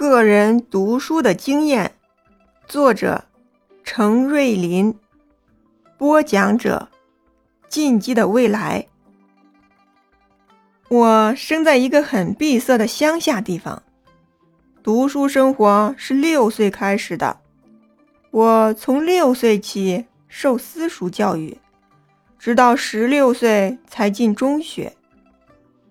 个人读书的经验，作者程瑞林，播讲者进击的未来。我生在一个很闭塞的乡下地方，读书生活是六岁开始的。我从六岁起受私塾教育，直到十六岁才进中学。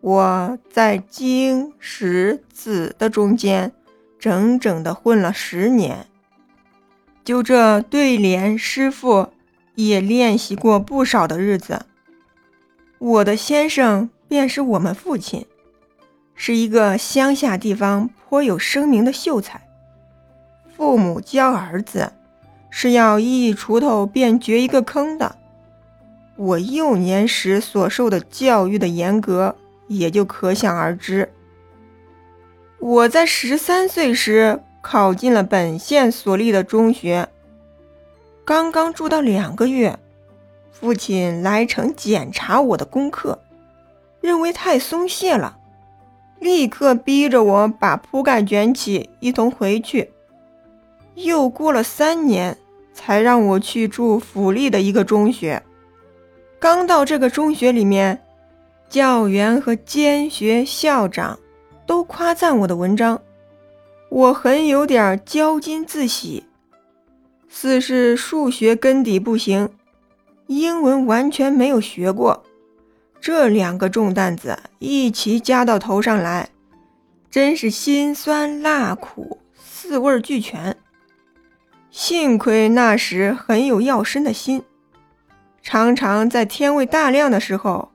我在经、史、子的中间。整整的混了十年，就这对联师傅也练习过不少的日子。我的先生便是我们父亲，是一个乡下地方颇有声名的秀才。父母教儿子是要一锄头便掘一个坑的。我幼年时所受的教育的严格，也就可想而知。我在十三岁时考进了本县所立的中学。刚刚住到两个月，父亲来城检查我的功课，认为太松懈了，立刻逼着我把铺盖卷起，一同回去。又过了三年，才让我去住府立的一个中学。刚到这个中学里面，教员和监学校长。都夸赞我的文章，我很有点骄矜自喜。似是数学根底不行，英文完全没有学过，这两个重担子一起加到头上来，真是辛酸辣苦四味俱全。幸亏那时很有要深的心，常常在天未大亮的时候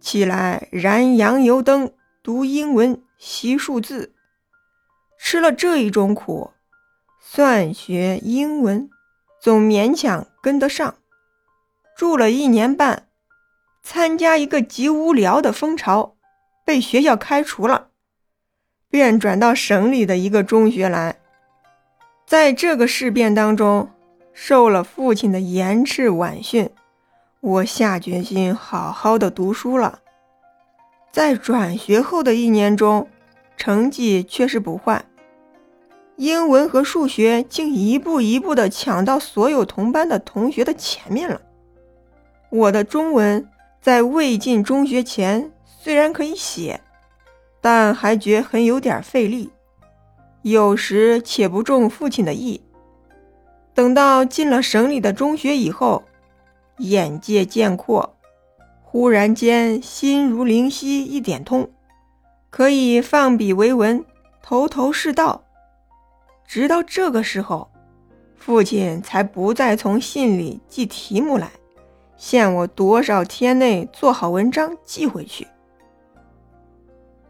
起来燃洋油灯读英文。习数字，吃了这一种苦，算学、英文总勉强跟得上。住了一年半，参加一个极无聊的风潮，被学校开除了，便转到省里的一个中学来。在这个事变当中，受了父亲的严斥晚训，我下决心好好的读书了。在转学后的一年中，成绩却是不坏，英文和数学竟一步一步地抢到所有同班的同学的前面了。我的中文在未进中学前虽然可以写，但还觉很有点费力，有时且不中父亲的意。等到进了省里的中学以后，眼界渐阔。忽然间，心如灵犀一点通，可以放笔为文，头头是道。直到这个时候，父亲才不再从信里寄题目来，限我多少天内做好文章寄回去。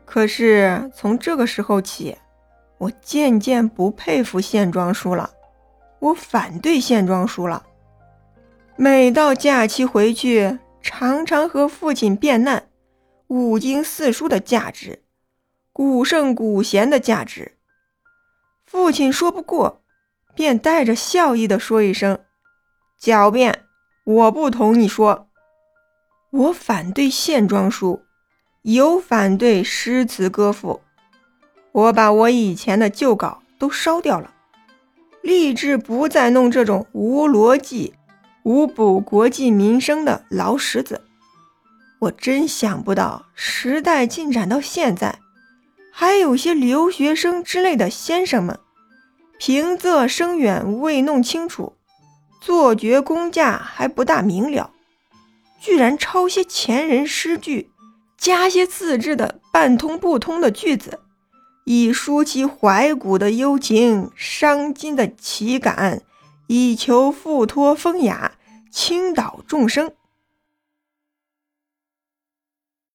可是从这个时候起，我渐渐不佩服线装书了，我反对线装书了。每到假期回去。常常和父亲辩难，五经四书的价值，古圣古贤的价值。父亲说不过，便带着笑意的说一声：“狡辩，我不同你说。我反对线装书，有反对诗词歌赋。我把我以前的旧稿都烧掉了，立志不再弄这种无逻辑。”无补国计民生的老石子，我真想不到时代进展到现在，还有些留学生之类的先生们，平仄声远未弄清楚，作绝工价还不大明了，居然抄些前人诗句，加些自制的半通不通的句子，以抒其怀古的幽情，伤今的奇感，以求附托风雅。倾倒众生，